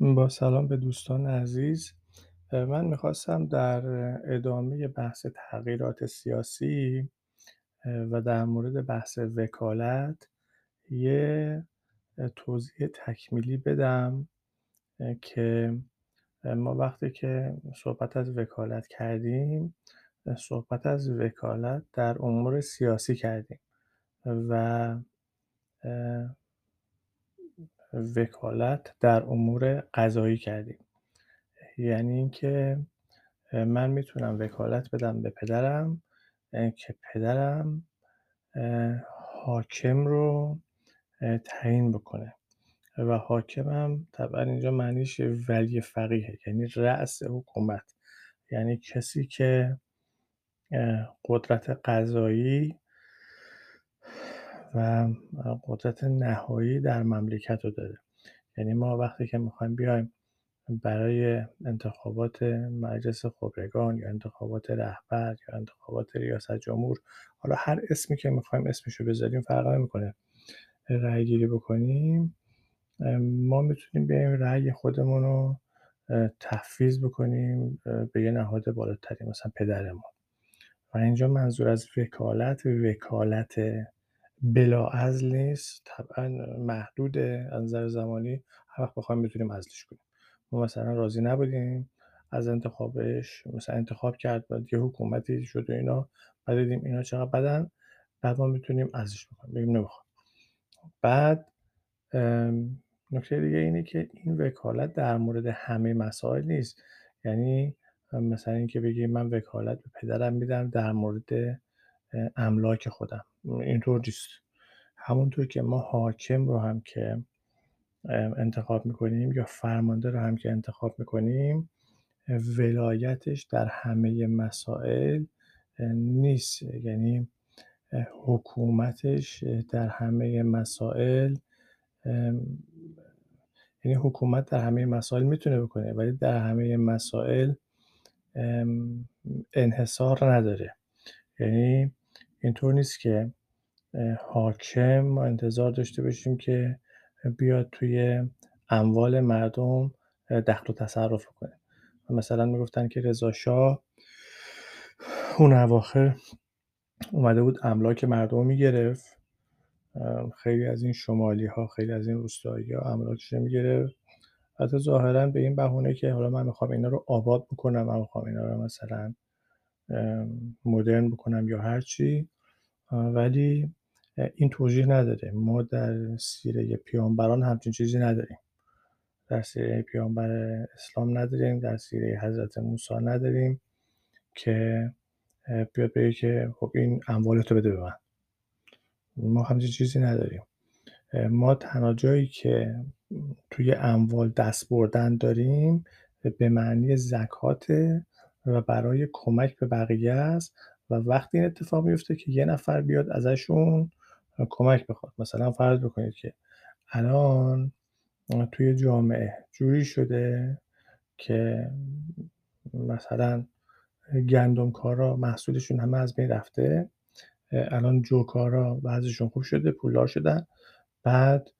با سلام به دوستان عزیز. من می‌خواستم در ادامه بحث تغییرات سیاسی و در مورد بحث وکالت یه توضیح تکمیلی بدم که ما وقتی که صحبت از وکالت کردیم صحبت از وکالت در امور سیاسی کردیم و وکالت در امور قضایی کردیم. یعنی اینکه من می‌تونم وکالت بدم به پدرم که پدرم حاکم رو تعیین بکنه. و حاکمم طبعا اینجا معنیش ولی فقیه یعنی رأس حکومت. یعنی کسی که قدرت قضایی و قدرت نهایی در مملکت رو داره. یعنی ما وقتی که می‌خوایم بیایم برای انتخابات مجلس خبرگان یا انتخابات رهبر یا انتخابات ریاست جمهور حالا هر اسمی که می‌خوایم اسمشو بذاریم فرق نمی‌کنه. رأی گیری بکنیم ما می‌تونیم بیایم رأی خودمون رو تفویض بکنیم به یه نهاد بالاتری مثلا پدرمون. و اینجا منظور از وکالت وکالت بلاعزل نیست طبعا محدوده از نظر زمانی هر وقت بخوایم می‌تونیم عزلش کنیم. ما مثلا راضی نبودیم از انتخابش مثلا انتخاب کرد بعد یه حکومتی شد و اینا بعد دیدیم اینا چقدر بدن بعد ما می‌تونیم عزلش بکنیم بگیم نمی‌خوام. بعد نکته دیگه اینه که این وکالت در مورد همه مسائل نیست. یعنی مثلا اینکه بگیم من وکالت به پدرم میدم در مورد املاک خودم. اینطور نیست. همونطور که ما حاکم رو هم که انتخاب می‌کنیم یا فرمانده رو هم که انتخاب می‌کنیم ولایتش در همه مسائل نیست. یعنی حکومتش در همه مسائل یعنی حکومت در همه مسائل می‌تونه بکنه ولی در همه مسائل انحصار نداره. یعنی اینطور نیست که حاکم ما انتظار داشته باشیم که بیاد توی اموال مردم دخل و تصرف کنه. مثلا می‌گفتن که رضا شاه اون اواخر اومده بود املاک مردم می‌گرفت. خیلی از این شمالی ها خیلی از این روستایی ها املاکش می‌گرفت. حتی ظاهرا به این بهونه که حالا من می‌خوام اینا رو آباد بکنم من می‌خوام اینا رو مثلا مدرن بکنم یا هر چی. ولی این توضیح نداره. ما در سیره پیامبران همچین چیزی نداریم. در سیره پیامبر اسلام نداریم. در سیره حضرت موسی نداریم که بیاد بگه که خب این اموالتو بده به من. ما همچین چیزی نداریم. ما تنها جایی که توی اموال دست بردن داریم به معنی زکات و برای کمک به بقیه است و وقتی این اتفاق میفته که یه نفر بیاد ازشون کمک بخواد. مثلا فرض بکنید که الان توی جامعه جوری شده که مثلا گندم کارا محصولشون همه از بین رفته الان جوکارا بعضیشون خوب شده پولدار شدن. بعد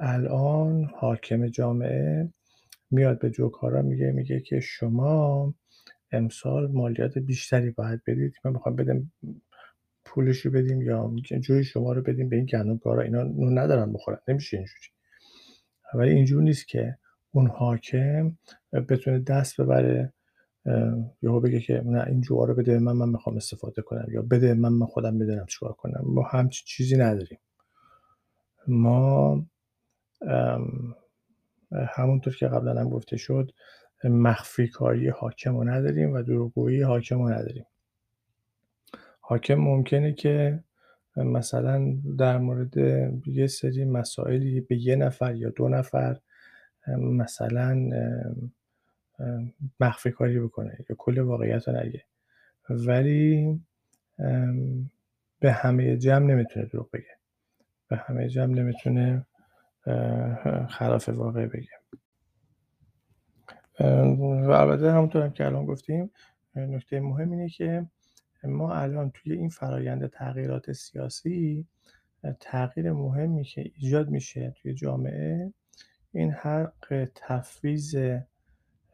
الان حاکم جامعه میاد به جوکارا میگه میگه که شما امسال مالیات بیشتری باید بدید. من می‌خوام بدم پولش رو بدیم یا جوی شما رو بدیم به این گندمکارا. اینا نون ندارن بخورن. نمیشه اینجوری. ولی اینجور نیست که اون حاکم بتونه دست ببره یا بگه که نه این جوها رو بده من من می‌خوام استفاده کنم. یا بده من من خودم بدونم چیکار کنم. ما همچین چیزی نداریم. ما همونطور که قبلا هم گفته شد مخفی کاری حاکم رو نداریم و دروغگویی حاکم رو نداریم. حاکم ممکنه که مثلا در مورد یه سری مسائلی به یه نفر یا دو نفر مثلا مخفی کاری بکنه یا کل واقعیت رو نگه. ولی به همه جمع نمی‌تونه دروغ بگه. به همه جمع نمی‌تونه خلاف واقع بگه و البته همونطور هم که الان گفتیم نکته مهم اینه که ما الان توی این فرایند تغییرات سیاسی تغییر مهمی که ایجاد میشه توی جامعه این حق تفویض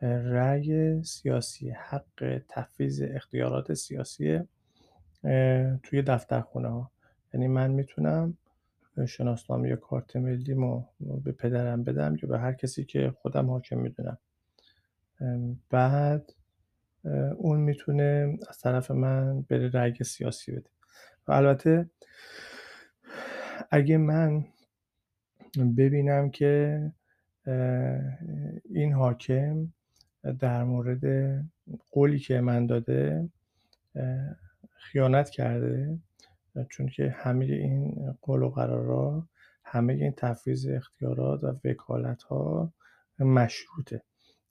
رأی سیاسی حق تفویض اختیارات سیاسی توی ها یعنی من می‌تونم شناسنامه یا کارت ملیمو به پدرم بدم یا به هر کسی که خودم حاکم می‌دونم. بعد اون می‌تونه از طرف من بره رأی سیاسی بده. و البته اگه من ببینم که این حاکم در مورد قولی که من داده خیانت کرده چون که همه این قول و قرارا همه این تفویض اختیارات و وکالت ها مشروطه.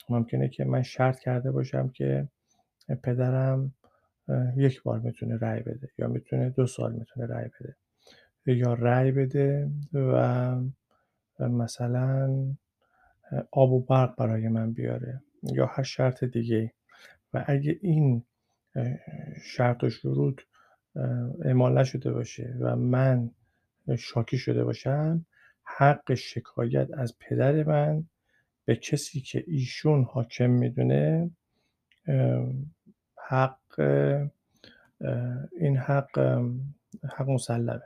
ممکنه که من شرط کرده باشم که پدرم یک بار می‌تونه رأی بده یا می‌تونه دو سال می‌تونه رأی بده یا رأی بده و مثلا آب و برق برای من بیاره یا هر شرط دیگه و اگه این شرط و شروط اعمال نشده باشه و من شاکی شده باشم حق شکایت از پدر من به کسی که ایشون حاکم می‌دونه حق این حق حق مسلمه.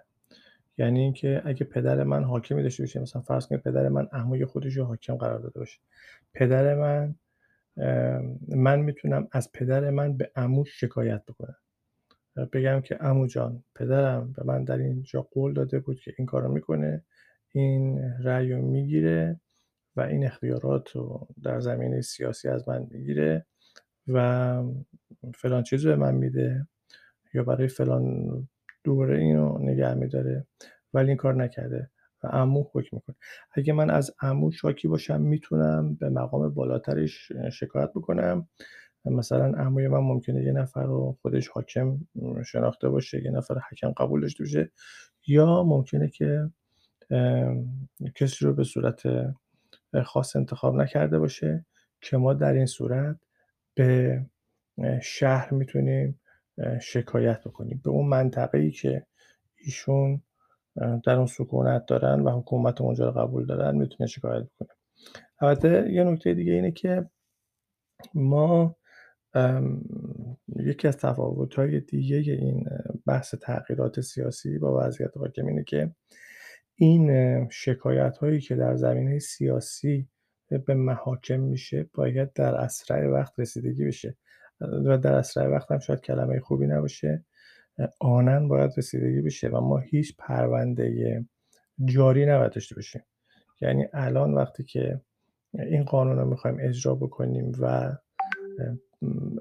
یعنی اینکه اگه پدر من حاکمی داشته باشه مثلا فرض کنید پدر من عموی خودش رو حاکم قرار داده باشه. پدر من من می‌تونم از پدر من به عموش شکایت بکنم. بگم که عمو جان پدرم به من در اینجا قول داده بود که این کارو می‌کنه این رأی رو می‌گیره و این اختیارات رو در زمینه سیاسی از من می‌گیره و فلان چیز به من میده یا برای فلان دوره اینو نگه میداره ولی این کار نکرده و عمو حکم می‌کنه. اگه من از عمو شاکی باشم می‌تونم به مقام بالاترش شکایت بکنم. مثلا عموی من ممکنه یه نفر رو خودش حاکم شناخته باشه یه نفر حکم قبول داشته باشه یا ممکنه که کسی رو به صورت خاص انتخاب نکرده باشه که ما در این صورت به شهر می‌تونیم شکایت بکنیم. به اون منطقه ای که ایشون در اون سکونت دارن و حکومت اونجا رو قبول دارن می‌تونه شکایت بکنیم البته یه نکته دیگه اینه که ما یکی از تفاوت‌های دیگه این بحث تغییرات سیاسی با وضعیت حاکم اینه که این شکایت هایی که در زمینه سیاسی به محاکم میشه باید در اسرع وقت رسیدگی بشه. و در اسرع وقت هم شاید کلمه خوبی نباشه. آنن باید رسیدگی بشه و ما هیچ پرونده جاری نباید داشته باشیم. یعنی الان وقتی که این قانون رو می‌خوایم اجرا بکنیم و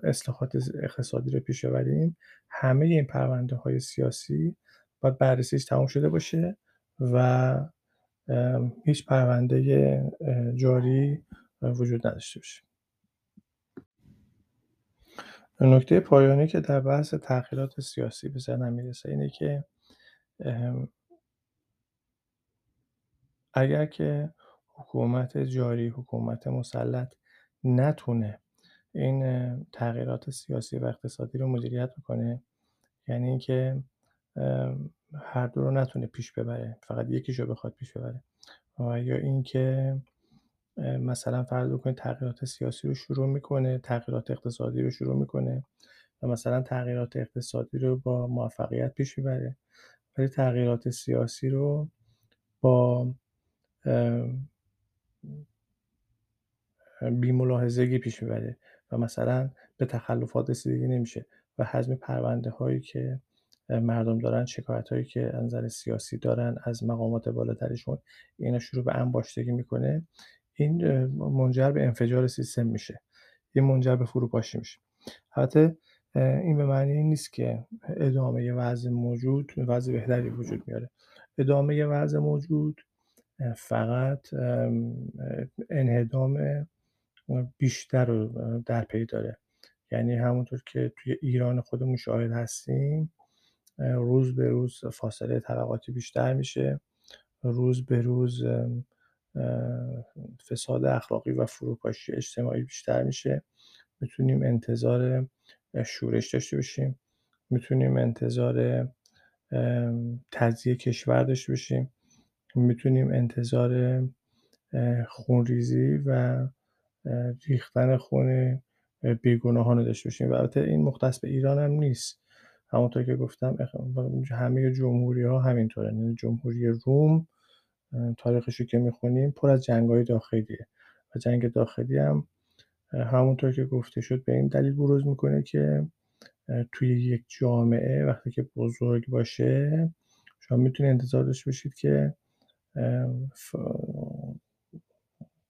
اصلاحات اقتصادی رو پیش ببریم. همه این پرونده های سیاسی باید بررسیش تمام شده باشه و هیچ پرونده جاری وجود نداشته باشه. نکته پایانی که در بحث تغییرات سیاسی به ذهنم می‌رسه اینه که اگر که حکومت جاری حکومت مسلط نتونه این تغییرات سیاسی و اقتصادی رو مدیریت بکنه یعنی اینکه هر دو رو نتونه پیش ببره. فقط یکیش رو بخواد پیش ببره. و یا اینکه مثلا فرض بکنید تغییرات سیاسی رو شروع می‌کنه تغییرات اقتصادی رو شروع می‌کنه و مثلا تغییرات اقتصادی رو با موفقیت پیش می‌بره. ولی تغییرات سیاسی رو با بیملاحظگی پیش می‌بره. و مثلا به تخلفات رسیدگی نمیشه و حجم پرونده هایی که مردم دارن شکایت هایی که نظر سیاسی دارن از مقامات بالاترشون اینا شروع به انباشتگی می‌کنه این منجر به انفجار سیستم میشه. این منجر به فروپاشی میشه. البته این به معنی نیست که ادامه وضع موجود وضع بهتری وجود میاره. ادامه وضع موجود فقط انهدام بیشتر رو در پی داره. یعنی همونطور که توی ایران خودمون شاهد هستیم روز به روز فاصله طبقاتی بیشتر میشه. روز به روز فساد اخلاقی و فروپاشی اجتماعی بیشتر میشه. می‌تونیم انتظار شورش داشته باشیم. می‌تونیم انتظار تجزیه کشور داشته باشیم. می‌تونیم انتظار خونریزی و ریختن خون بیگناهان داشته باشیم. و البته این مختص به ایران هم نیست. همونطور که گفتم همه جمهوری ها همینطوره. یعنی جمهوری روم تاریخش رو که می‌خونیم پر از جنگ های داخلیه. و جنگ داخلی هم همونطور که گفته شد به این دلیل بروز می‌کنه که توی یک جامعه وقتی که بزرگ باشه شما می‌تونید انتظار داشته باشید که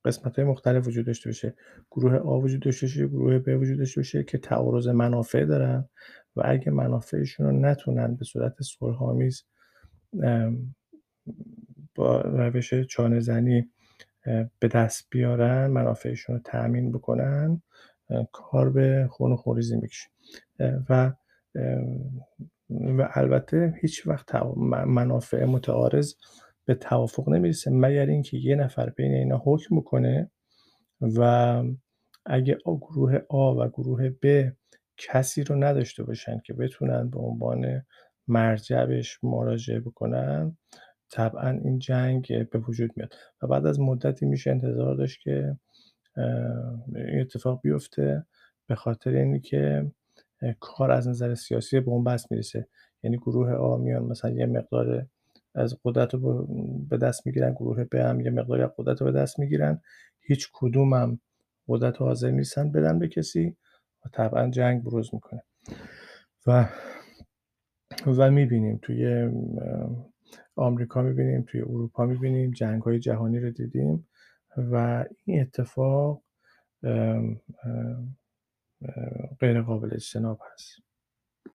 قسمت های مختلف وجود داشته باشه. گروه آ وجود داشته باشه گروه ب وجود داشته باشه که تعارض منافع دارن و اگه منافعشون رو نتونن به صورت صلحآمیز با روش چانه زنی به دست بیارن منافعشون رو تأمین بکنن کار به خون خوریزی می‌کشه. و و البته هیچ وقت منافع متعارض به توافق نمی‌رسه مگر اینکه یه نفر بین اینا حکم کنه و اگه گروه آ و گروه ب کسی رو نداشته باشن که بتونن به عنوان مرجع بهش مراجعه بکنن طبعا این جنگ به وجود میاد. و بعد از مدتی میشه انتظار داشت که این اتفاق بیفته به خاطر اینی که کار از نظر سیاسی به اون بس می‌رسه. یعنی گروه آ میان مثلا یه مقدار از قدرت رو به دست می‌گیرن گروه ب هم یه مقداری از قدرت رو به دست می‌گیرن. هیچ کدوم هم قدرت حاضر نیستن بدن به کسی و طبعا جنگ بروز می‌کنه. و و می‌بینیم توی آمریکا می‌بینیم توی اروپا می‌بینیم جنگ های جهانی رو دیدیم و این اتفاق غیر قابل اجتناب هست.